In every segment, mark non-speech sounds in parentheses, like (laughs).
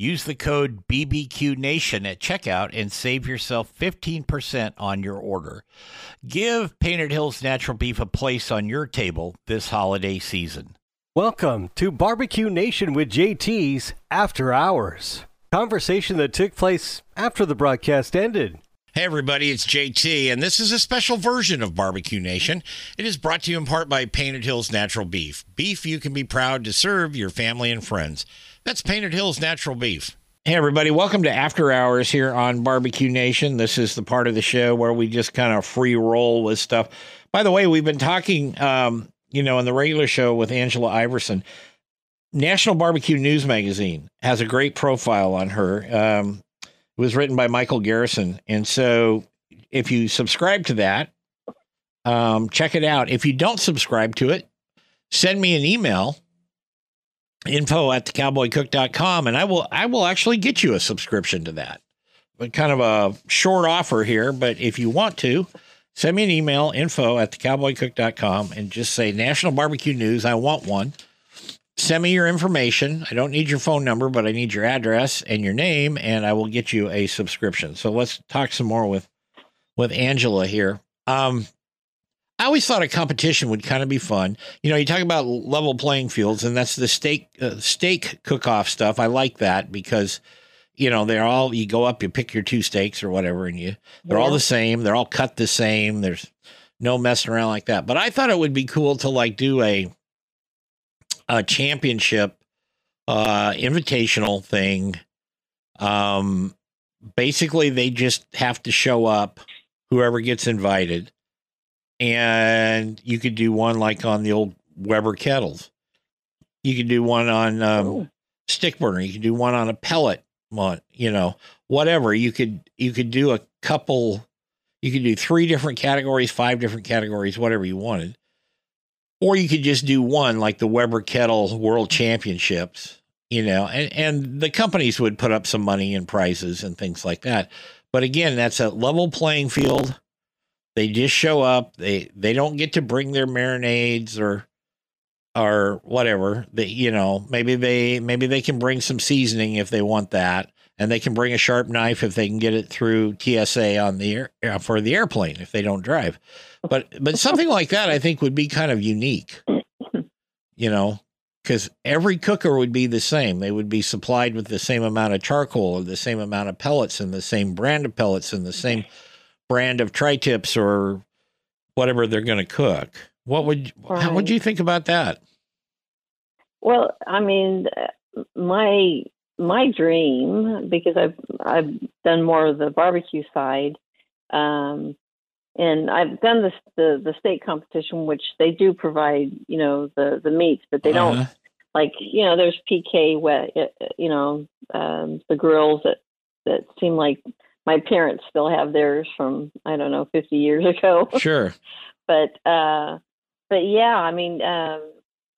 Use the code BBQNation at checkout and save yourself 15% on your order. Give Painted Hills Natural Beef a place on your table this holiday season. Welcome to Barbecue Nation with JT's After Hours. Conversation that took place after the broadcast ended. Hey, everybody, it's JT, and this is a special version of Barbecue Nation. It is brought to you in part by Painted Hills Natural Beef. Beef you can be proud to serve your family and friends. That's Painted Hills Natural Beef. Hey, everybody, welcome to After Hours here on Barbecue Nation. This is the part of the show where we just kind of free roll with stuff. By the way, we've been talking, um, you know, in the regular show with Angela Iversen. National Barbecue News Magazine has a great profile on her. Um, it was written by Michael Garrison. And so if you subscribe to that, um, check it out. If you don't subscribe to it, send me an email info at thecowboycook.com and I will I will actually get you a subscription to that. But kind of a short offer here, but if you want to, send me an email info at thecowboycook.com and just say National Barbecue News, I want one. Send me your information. I don't need your phone number, but I need your address and your name, and I will get you a subscription. So let's talk some more with with Angela here. Um, I always thought a competition would kind of be fun. You know, you talk about level playing fields, and that's the steak uh, steak cook off stuff. I like that because you know they're all you go up, you pick your two steaks or whatever, and you they're yeah. all the same. They're all cut the same. There's no messing around like that. But I thought it would be cool to like do a a championship uh invitational thing. Um basically they just have to show up whoever gets invited and you could do one like on the old Weber kettles. You could do one on um, oh. stick burner. You could do one on a pellet one. You know, whatever. You could you could do a couple. You could do three different categories, five different categories, whatever you wanted. Or you could just do one like the Weber Kettle World Championships, you know, and, and the companies would put up some money and prizes and things like that. But again, that's a level playing field they just show up. They they don't get to bring their marinades or or whatever. They you know maybe they maybe they can bring some seasoning if they want that, and they can bring a sharp knife if they can get it through TSA on the air uh, for the airplane if they don't drive. But but something like that I think would be kind of unique. You know, because every cooker would be the same. They would be supplied with the same amount of charcoal or the same amount of pellets and the same brand of pellets and the same brand of tri-tips or whatever they're going to cook. What would right. how would you think about that? Well, I mean, my my dream because I've I've done more of the barbecue side, um, and I've done this the the state competition, which they do provide you know the the meats, but they uh-huh. don't like you know there's PK wet you know um, the grills that that seem like my parents still have theirs from I don't know 50 years (laughs) ago. Sure. (laughs) but uh, but yeah, I mean, um,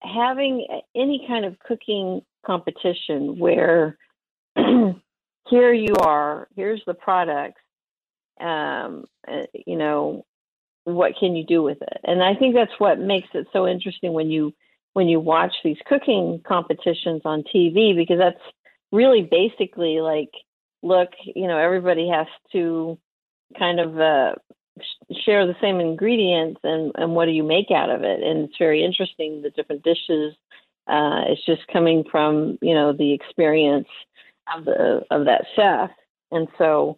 having any kind of cooking competition where (clears throat) here you are, here's the products, um, uh, you know, what can you do with it? And I think that's what makes it so interesting when you when you watch these cooking competitions on TV because that's really basically like look, you know, everybody has to kind of uh, share the same ingredients, and and what do you make out of it? And it's very interesting the different dishes. Uh, it's just coming from you know the experience of the of that chef, and so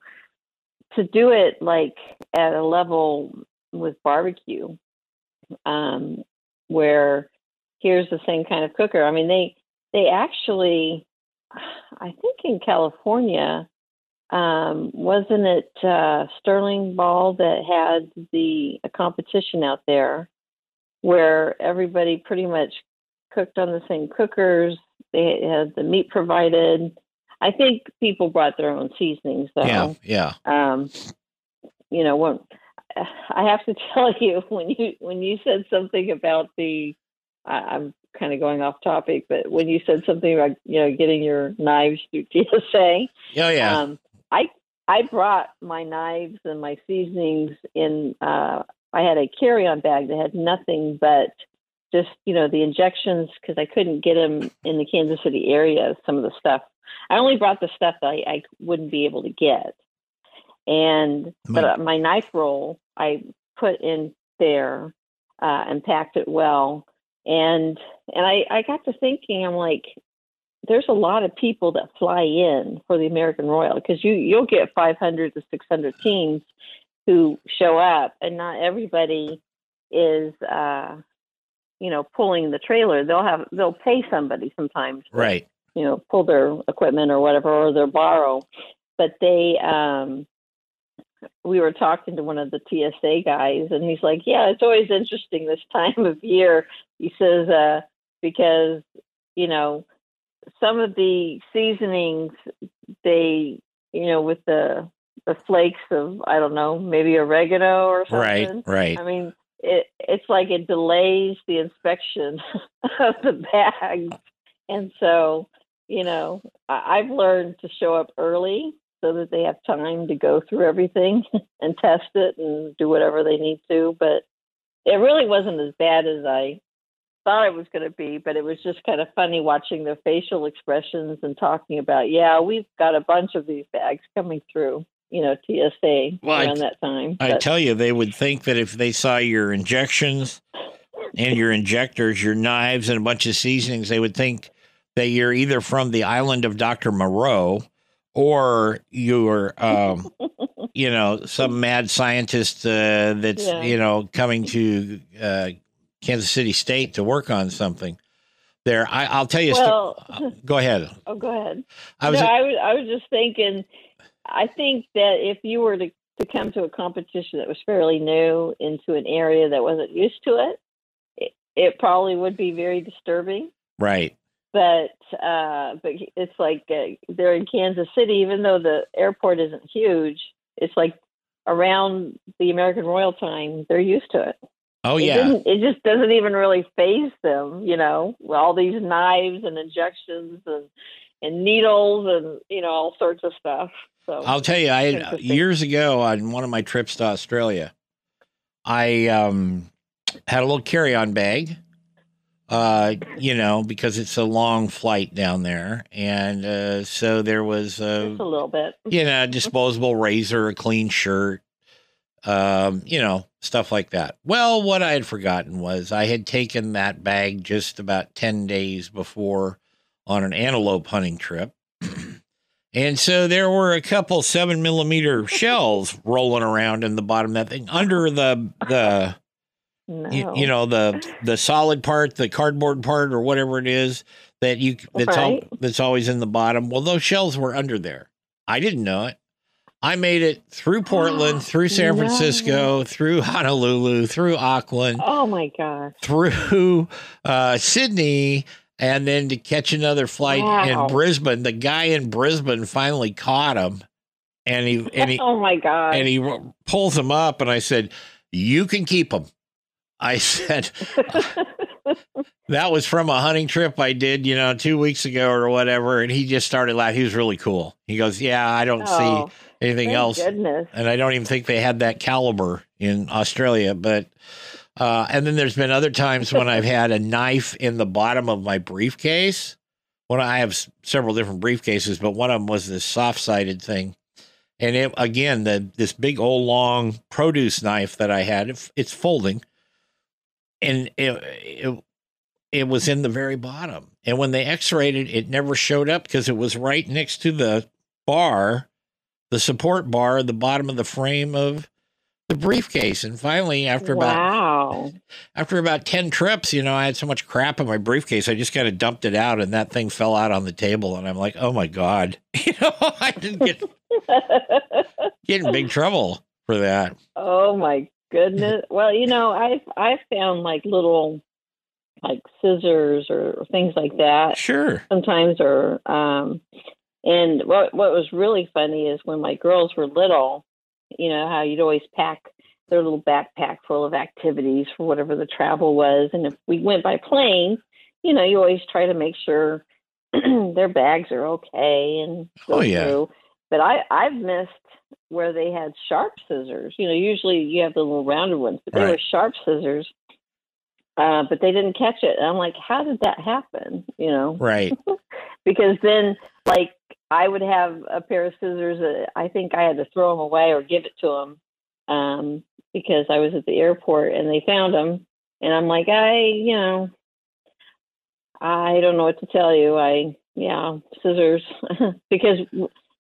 to do it like at a level with barbecue, um, where here's the same kind of cooker. I mean, they they actually, I think in California, um, wasn't it uh, Sterling Ball that had the a competition out there where everybody pretty much cooked on the same cookers? They had the meat provided. I think people brought their own seasonings, though. Yeah, yeah. Um, you know, when I have to (laughs) tell you when you when you said something about the I, I'm kind of going off topic, but when you said something about you know getting your knives through TSA, oh yeah, um, I I brought my knives and my seasonings in. Uh, I had a carry-on bag that had nothing but just you know the injections because I couldn't get them in the Kansas City area. Some of the stuff I only brought the stuff that I, I wouldn't be able to get, and but uh, my knife roll I put in there uh, and packed it well, and and I I got to thinking I'm like there's a lot of people that fly in for the American Royal because you you'll get 500 to 600 teams who show up, and not everybody is uh, you know pulling the trailer. They'll have they'll pay somebody sometimes, to, right? You know, pull their equipment or whatever, or they'll borrow. But they, um, we were talking to one of the TSA guys, and he's like, "Yeah, it's always interesting this (laughs) time of year." He says, uh, "Because you know." Some of the seasonings they you know with the the flakes of I don't know maybe oregano or something. Right, right. I mean, it it's like it delays the inspection (laughs) of the bags, and so you know I, I've learned to show up early so that they have time to go through everything (laughs) and test it and do whatever they need to. But it really wasn't as bad as I thought it was going to be, but it was just kind of funny watching their facial expressions and talking about, yeah, we've got a bunch of these bags coming through, you know, TSA well, around I, that time. I but, tell you, they would think that if they saw your injections and your injectors, your knives, and a bunch of seasonings, they would think that you're either from the island of Dr. Moreau or you're, um, (laughs) you know, some mad scientist uh, that's, yeah. you know, coming to uh, Kansas City State to work on something. There, I, will tell you. Well, st- go ahead. (laughs) Oh, go ahead. I was, no, I was, I was just thinking. I think that if you were to to come to a competition that was fairly new into an area that wasn't used to it, it, it probably would be very disturbing. Right. But uh, but it's like uh, they're in Kansas City, even though the airport isn't huge. It's like around the American Royal time, they're used to it. Oh it yeah. It just doesn't even really faze them, you know, all these knives and injections and and needles and you know all sorts of stuff. So I'll tell you, I years ago on one of my trips to Australia, I um, had a little carry-on bag, uh, you know, because it's a long flight down there, and uh, so there was a, Just a little bit, you know, disposable razor, a clean shirt, um, you know, stuff like that. Well, what I had forgotten was I had taken that bag just about 10 days before on an antelope hunting trip. (clears throat) and so there were a couple seven millimeter (laughs) shells rolling around in the bottom of that thing under the, the, no. you, you, know, the, the solid part, the cardboard part or whatever it is that you, that's right. all, that's always in the bottom. Well, those shells were under there. I didn't know it. I made it through (gasps) Portland, through San Francisco, no. through Honolulu, through Auckland. Oh my God. Through uh, Sydney, and then to catch another flight wow. in Brisbane. The guy in Brisbane finally caught him, and he and he (laughs) oh my God, and he pulls him up, and I said, "You can keep him." I (laughs) said. that was from a hunting trip I did, you know, two weeks ago or whatever. And he just started laughing. He was really cool. He goes, Yeah, I don't oh. see anything else. Goodness. And I don't even think they had that caliber in Australia. But uh, and then there's been other times when I've had a knife in the bottom of my briefcase. When I have several different briefcases, but one of them was this soft-sided thing, and it again the this big old long produce knife that I had. It, it's folding, and it, it it was in the very bottom. And when they X-rayed it, it never showed up because it was right next to the bar the support bar at the bottom of the frame of the briefcase. And finally, after wow. about (laughs) after about ten trips, you know, I had so much crap in my briefcase, I just kind of dumped it out, and that thing fell out on the table. And I'm like, oh my god, (laughs) you know, I didn't get (laughs) get in big trouble for that. Oh my goodness. Well, you know, I've I've found like little like scissors or things like that. Sure. Sometimes or um and what what was really funny is when my girls were little, you know how you'd always pack their little backpack full of activities for whatever the travel was. And if we went by plane, you know, you always try to make sure (clears throat) their bags are okay and Oh, yeah. through. But I I've missed where they had sharp scissors. You know, usually you have the little rounded ones, but they were sharp scissors. Uh, but they didn't catch it. And I'm like, how did that happen? You know, Right. (laughs) because then like I would have a pair of scissors that I think I had to throw them away or give it to them um, because I was at the airport and they found them and I'm like I you know I don't know what to tell you I yeah scissors (laughs) because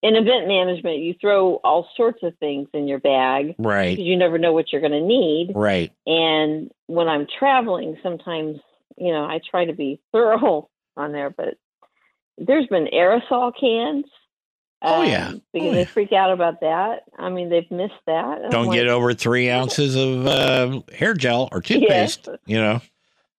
in event management you throw all sorts of things in your bag Right. because you never know what you're going to need Right. and when I'm traveling, sometimes, you know, I try to be thorough on there, but there's been aerosol cans. Oh, yeah. Because Oh, they yeah. freak out about that. I mean, they've missed that. I'm Don't get over three ounces of uh, hair gel or (laughs) toothpaste. You know,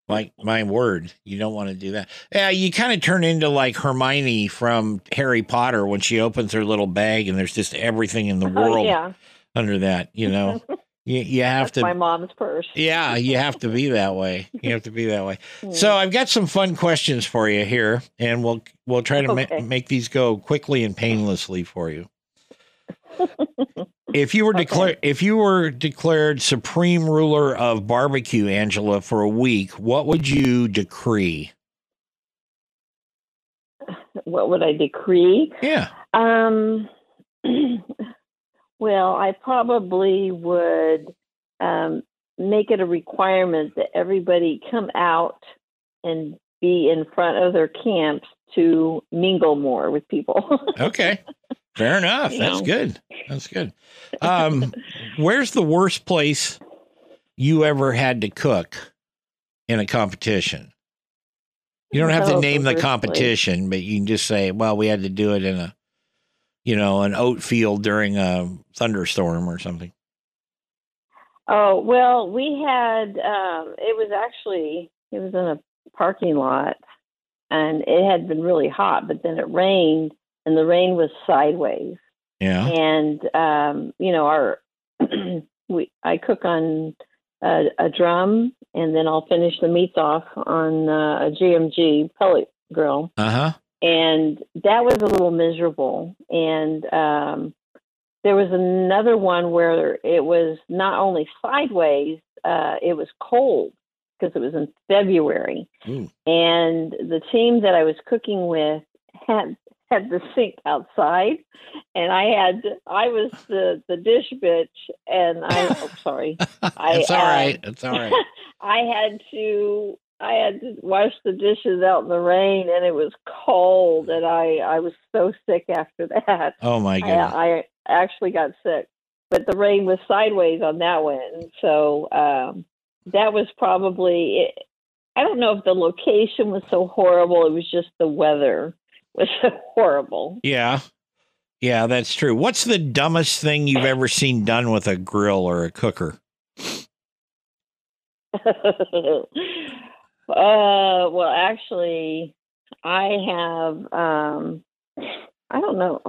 like my word, you don't want to do that. Yeah, you kind of turn into like Hermione from Harry Potter when she opens her little bag and there's just everything in the Oh, world yeah. under that. You know, (laughs) you you have That's to. my mom's purse. Yeah, you have to be that way. You have to be that way. (laughs) So mm. I've got some fun questions for you here, and we'll we'll try to ma- Okay. make these go quickly and painlessly for you. If you were (laughs) Okay. declared if you were declared supreme ruler of barbecue, Angela, for a week, what would you decree? (sighs) what would I decree? Yeah. Um, (clears throat) well, I probably would um, make it a requirement that everybody come out and be in front of their camps to mingle more with people. (laughs) Okay. Fair enough. You That's know. good. That's good. Um, (laughs) where's the worst place you ever had to cook in a competition? You don't have to name the competition, but you can just say, well, we had to do it in a, you know, an oat field during a thunderstorm or something. Oh well, we had. Um, it was actually it was in a parking lot, and it had been really hot, but then it rained, and the rain was sideways. Yeah. and um, you know our (clears throat) we I cook on a, a drum, and then I'll finish the meats off on uh, a GMG pellet grill, Uh huh. and that was a little miserable. And um, there was another one where it was not only sideways, uh, it was cold because it was in February, Ooh. and the team that I was cooking with had had the sink outside, and I had I was the the dish bitch, and I (laughs) oh sorry, I, It's all uh. It's all right. (laughs) I had to I had to wash the dishes out in the rain, and it was cold, and I I was so sick after (laughs) that. Oh my I. I actually got sick, but the rain was sideways on that one, so um, that was probably. It, I don't know if the location was so horrible. It was just the weather was (laughs) horrible. Yeah. Yeah, that's true. What's the dumbest thing you've ever seen done with a grill or a cooker? (laughs) uh, well, actually, I have. Um, I don't know.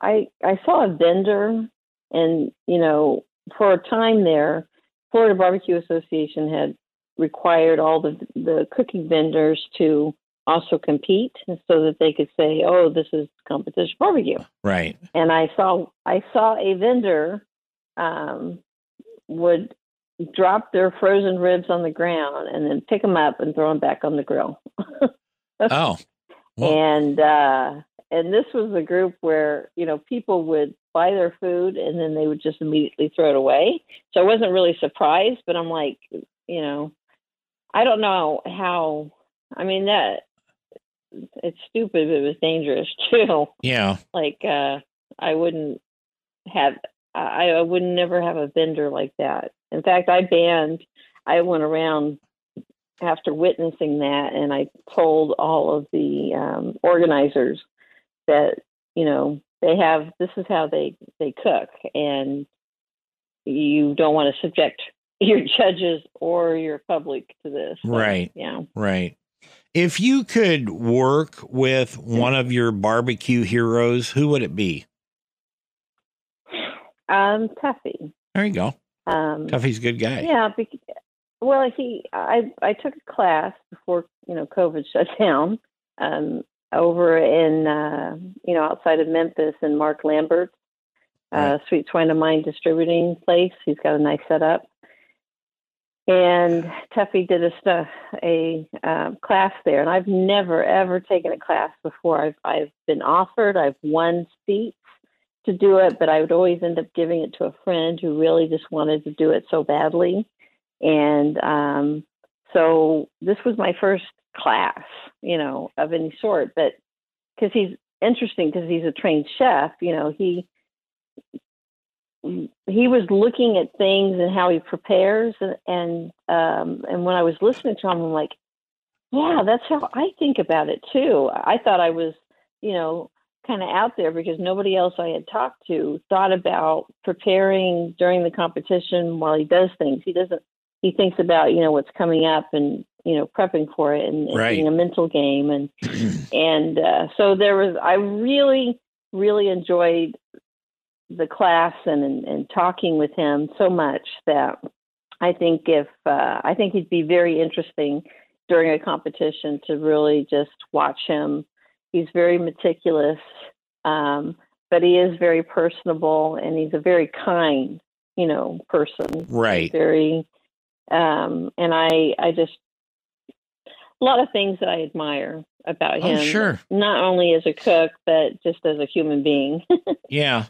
I I saw a vendor, and you know, for a time there, Florida Barbecue Association had required all the the cooking vendors to also compete, so that they could say, "Oh, this is competition barbecue." Right. and I saw I saw a vendor um, would drop their frozen ribs on the ground and then pick them up and throw them back on the grill. (laughs) Oh. Well- and uh, and this was a group where you know people would buy their food and then they would just immediately throw it away. So I wasn't really surprised, but I'm like, you know, I don't know how. I mean that it's stupid, but it was dangerous (laughs) too Yeah. like uh i wouldn't have i i would never have a vendor like that in fact i banned i went around after witnessing that and i told all of the um organizers that you know they have this is how they they cook and you don't want to subject (laughs) your judges or your public to this So, Right. yeah Right. If you could work with one of your barbecue heroes, who would it be? um tuffy There you go. Um, Tuffy's a good guy. yeah, bec- well, he I I took a class before you know COVID (laughs) shut down um, over in uh, you know outside of Memphis and Mark Lambert, uh, Sweet Swine O' Mine distributing place. He's got a nice setup. And Tuffy did a a um, class there, and I've never ever taken a class before. I've I've been offered, I've won seats to do it, but I would always end up giving it to a friend who really just wanted to do it so badly. And um, so this was my first class, you know, of any sort. But because he's interesting, because he's a trained chef, you know, he he was looking at things and how he prepares, and and, um, and when I was listening to him, I'm like, yeah, that's how I think about it too. I thought I was, you know, kind of out there because nobody else I had talked to thought about preparing during the competition while he does things. He doesn't. He thinks about you know what's coming up and you know prepping for it and, and Right. being a mental game and (clears throat) and uh, so there was. I really really enjoyed the class and, and and talking with him so much that I think if uh, I think he'd be very interesting during a competition to really just watch him. He's very meticulous, um, but he is very personable and he's a very kind, you know, person. Right. Very, um, and I I just a lot of things that I admire about Oh, him. sure. Not only as a cook, but just as a human being. (laughs) Yeah.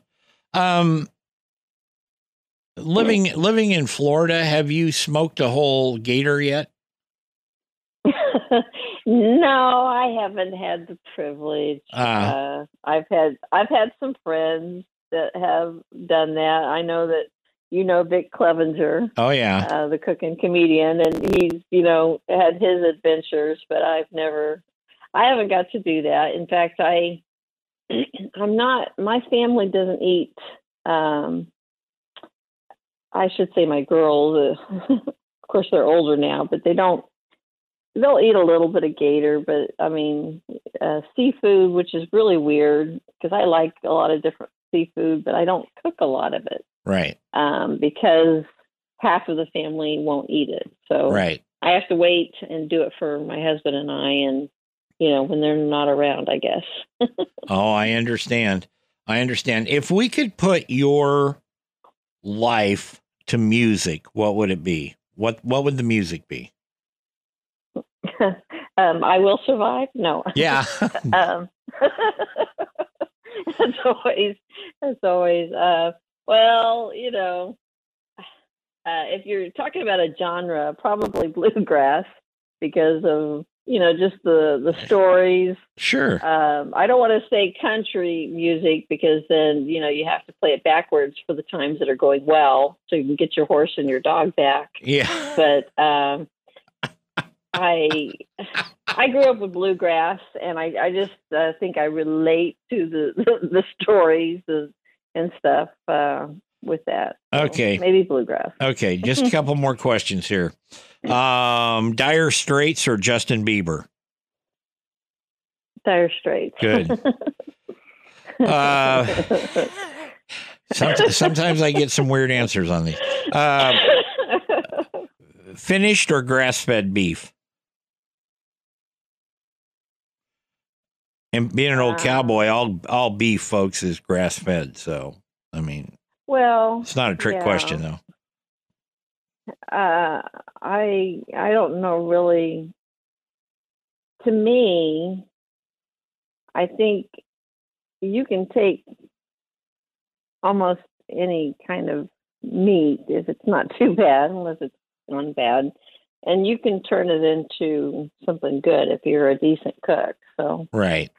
Um living living in Florida, have you smoked a whole gator yet? (laughs) no, I haven't had the privilege. Ah. uh, I've had I've had some friends that have done that. I know that you know Vic Clevenger, Oh yeah. uh, the cooking comedian, and he's you know had his adventures, but I've never, I haven't got to do that. In fact, I I'm not. My family doesn't eat. Um, I should say my girls. Uh, (laughs) of course, they're older now, but they don't. They'll eat a little bit of gator, but I mean uh, seafood, which is really weird because I like a lot of different seafood, but I don't cook a lot of it Right. um, because half of the family won't eat it. So Right. I have to wait and do it for my husband and I, and you know when they're not around, I guess. (laughs) Oh, I understand. I understand. If we could put your life to music, what would it be? What what would the music be? (laughs) um, I will survive. No. (laughs) Yeah. um, as always, as always. Uh, well, you know, uh, if you're talking about a genre, probably bluegrass because of you know just the the stories. sure. Um, I don't want to say country music because then you know you have to play it backwards for the times that are going well, so you can get your horse and your dog back Yeah. but um, I I grew up with bluegrass, and I I just uh, think I relate to the the, (laughs) the stories and, and stuff uh, with that. So Okay. maybe bluegrass. Okay, just a (laughs) couple more questions here. Um Dire Straits or Justin Bieber? Dire Straits. Good. (laughs) Uh, Some, sometimes I get some weird answers on these. Uh, finished or grass-fed beef? And being an old Uh, cowboy, all all beef, folks, is grass-fed. So, I mean, well, it's not a trick Yeah. question, though. uh, I I don't know really. To me, I think you can take almost any kind of meat if it's not (laughs) too bad, unless it's gone bad, and you can turn it into something good if you're a decent cook. So, Right.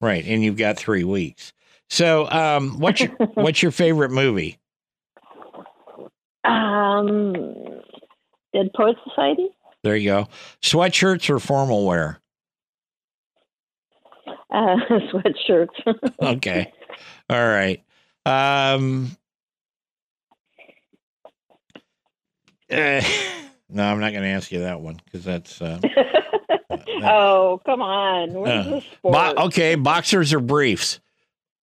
Right. And you've got three weeks. So, um, what's your (laughs) what's your favorite movie? um, Dead Poet Society. There you go. Sweatshirts or formal wear? Uh, (laughs) sweatshirts. (laughs) Okay. All right. Um, eh, no, I'm not going to ask you that one because that's uh, oh, come on. Uh, bo- okay. Boxers or briefs?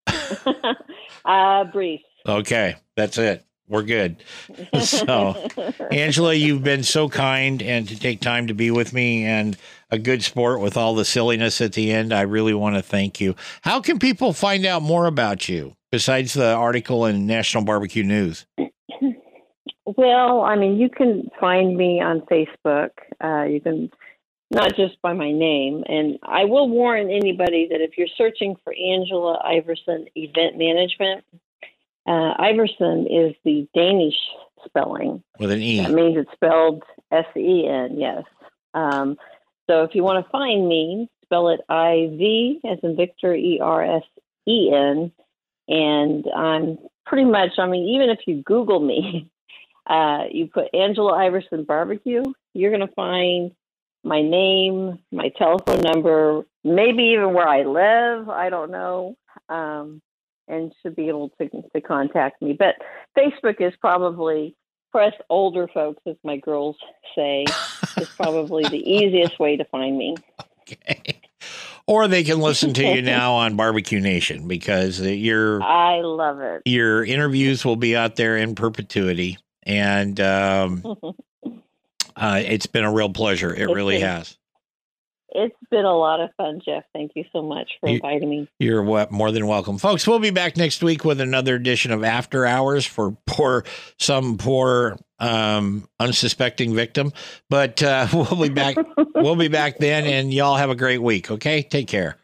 (laughs) uh, briefs. Okay, that's it. we're good. (laughs) So, Angela, you've been so kind and to take time to be with me and a good sport with all the silliness at the end. I really want to thank you. How can people find out more about you besides the article in National Barbecue News? Well, I mean, you can find me on Facebook. Uh, you can not just by my name. And I will warn anybody that if you're searching for Angela Iversen Event Management, uh, Iversen is the Danish spelling. With an E. That means it's spelled S E N, yes. Um, so if you want to find me, spell it I V as in Victor E R S E N. And I'm pretty much, I mean, even if you Google me, (laughs) uh, you put Angela Iversen Barbecue, you're going to find my name, my telephone number, maybe even where I live. I don't know. Um, and should be able to, to contact me. But Facebook is probably, for us older folks, as my girls say, is probably the easiest way to find me. Okay. Or they can listen to you now on Barbecue Nation because your I love it. Your interviews will be out there in perpetuity, and um, (laughs) uh, it's been a real pleasure. It It's really been- has. It's been a lot of fun, Jeff. Thank you so much for You- inviting me. You're what more than welcome, folks. We'll be back next week with another edition of After Hours for poor some poor um, unsuspecting victim. But uh, (laughs) we'll be back. we'll be back then, and y'all have a great week. Okay, take care.